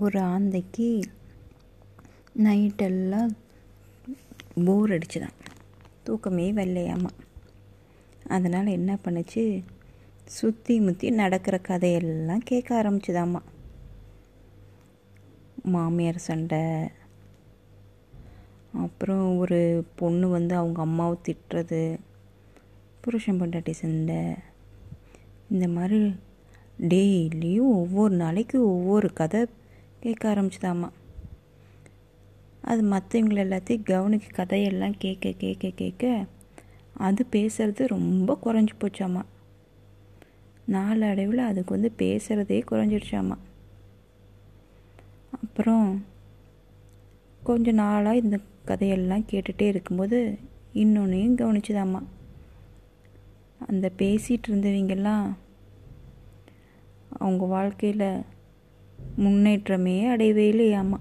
ஒரு ஆந்தைக்கு நைட்டெல்லாம் போர் அடிச்சுதான். தூக்கமே வரலையாமா. அதனால் என்ன பண்ணுச்சு? சுற்றி முற்றி நடக்கிற கதையெல்லாம் கேட்க ஆரம்பிச்சுதாம்மா மாமியார் சண்டை. அப்புறம் ஒரு பொண்ணு வந்து அவங்க அம்மாவை திட்டுறது. புருஷன் பொண்டாட்டி சண்டை. இந்த மாதிரி டெய்லியும் ஒவ்வொரு நாளைக்கு ஒவ்வொரு கதை கேட்க ஆரம்பிச்சுதாம்மா. அது மற்றவங்கள எல்லாத்தையும் கவனிக்க கதையெல்லாம் கேட்க கேட்க கேட்க அது பேசுகிறது ரொம்ப குறைஞ்சி போச்சாம்மா. நாளடைவில் அதுக்கு வந்து பேசுகிறதே குறைஞ்சிருச்சாம்மா அப்புறம் கொஞ்ச நாளாக இந்த கதையெல்லாம் கேட்டுகிட்டே இருக்கும்போது இன்னொன்னையும் கவனிச்சுதாம்மா. அந்த பேசிகிட்டு இருந்தவங்கெல்லாம் அவங்க வாழ்க்கையில் முன்னேற்றமே அடையவே இல்லையாம்மா